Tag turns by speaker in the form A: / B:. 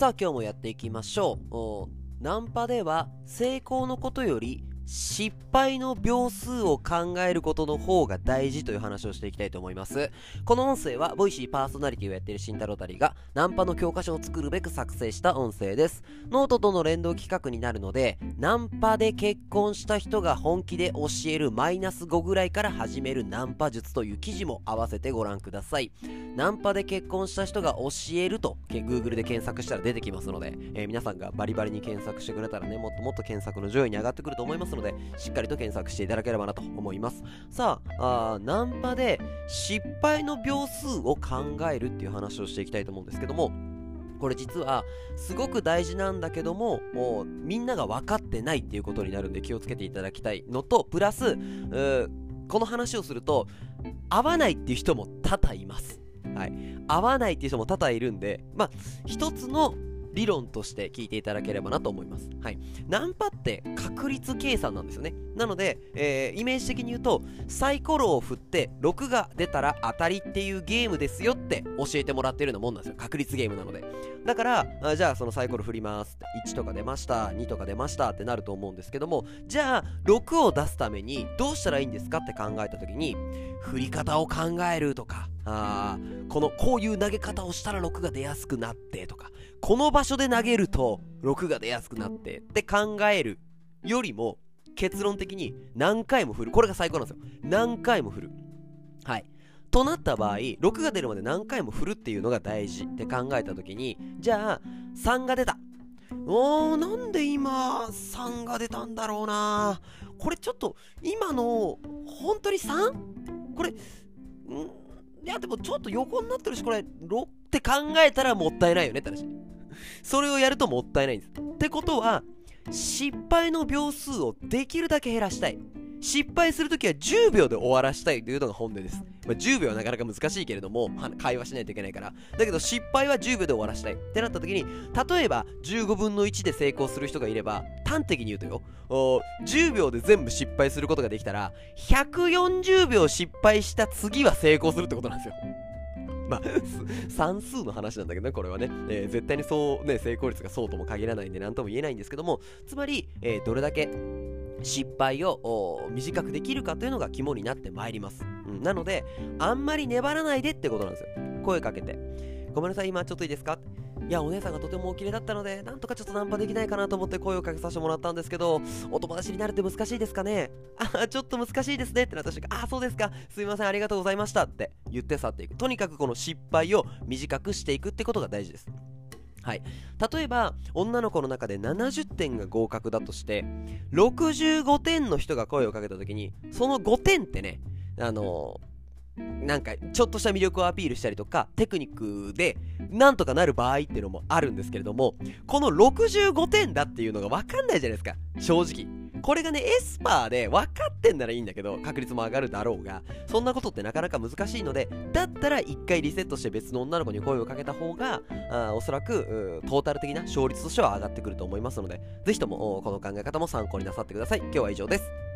A: さあ今日もやっていきましょう。ナンパでは成功のことより失敗の秒数を考えることの方が大事という話をしていきたいと思います。この音声は Voicy パーソナリティをやっている慎太郎たりがナンパの教科書を作るべく作成した音声です。ノートとの連動企画になるのでナンパで結婚した人が本気で教えるマイナス5ぐらいから始めるナンパ術という記事も合わせてご覧ください。ナンパで結婚した人が教えると Google で検索したら出てきますので、えー、皆さんがバリバリに検索してくれたらねもっともっと検索の上位に上がってくると思いますのでしっかりと検索していただければなと思います。さああナンパで失敗の秒数を考えるっていう話をしていきたいと思うんですけどもこれ実はすごく大事なんだけどももうみんなが分かってないっていうことになるんで気をつけていただきたいのとプラスこの話をすると合わないっていう人も多々います。はい、合わないっていう人も多々いるんでまあ一つの理論として聞いていただければなと思います。はい。ナンパって確率計算なんですよね。なので、えー、イメージ的に言うと、サイコロを振って6が出たら当たりっていうゲームですよって教えてもらってるようなもんなんですよ。確率ゲームなので。だから、あじゃあそのサイコロ振りますって。1とか出ました、2とか出ましたってなると思うんですけども、じゃあ6を出すためにどうしたらいいんですかって考えた時に、振り方を考えるとか、あこのこういう投げ方をしたら6が出やすくなってとかこの場所で投げると6が出やすくなってって考えるよりも結論的に何回も振る。これが最高なんですよ。何回も振る。はい。となった場合6が出るまで何回も振るっていうのが大事って考えた時にじゃあ3が出た。おーなんで今3が出たんだろうな。これちょっと今の本当に 3? これん？いやでもちょっと横になってるしこれ6って考えたらもったいないよねって話。それをやるともったいないんです。ってことは失敗の秒数をできるだけ減らしたい。失敗するときは10秒で終わらしたいというのが本音です。まあ、10秒はなかなか難しいけれども、会話しないといけないから。だけど失敗は10秒で終わらしたいってなったときに、例えば15分の1で成功する人がいれば、端的に言うとよ、10秒で全部失敗することができたら、140秒失敗した次は成功するってことなんですよ。まあ、算数の話なんだけどね、これはね、えー、絶対にそう、ね、成功率がそうとも限らないんで、何とも言えないんですけども、つまり、えー、どれだけ失敗を短くできるかというのが肝になってまいります、うん、なのであんまり粘らないでってことなんですよ。声かけて。ごめんなさい今ちょっといいですか？いやお姉さんがとてもお綺麗だったのでなんとかちょっとナンパできないかなと思って声をかけさせてもらったんですけどお友達になるって難しいですかね？あちょっと難しいですね。ってなった瞬間あそうですか。すいませんありがとうございました。って言って去っていく。とにかくこの失敗を短くしていくってことが大事です。はい、例えば女の子の中で70点が合格だとして65点の人が声をかけた時にその5点ってねあのー、なんかちょっとした魅力をアピールしたりとかテクニックでなんとかなる場合っていうのもあるんですけれどもこの65点だっていうのが分かんないじゃないですか。正直。これがね、エスパーで分かってんならいいんだけど、確率も上がるだろうが、そんなことってなかなか難しいので、だったら一回リセットして別の女の子に声をかけた方が、あおそらく、トータル的な勝率としては上がってくると思いますので、ぜひとも、この考え方も参考になさってください。今日は以上です。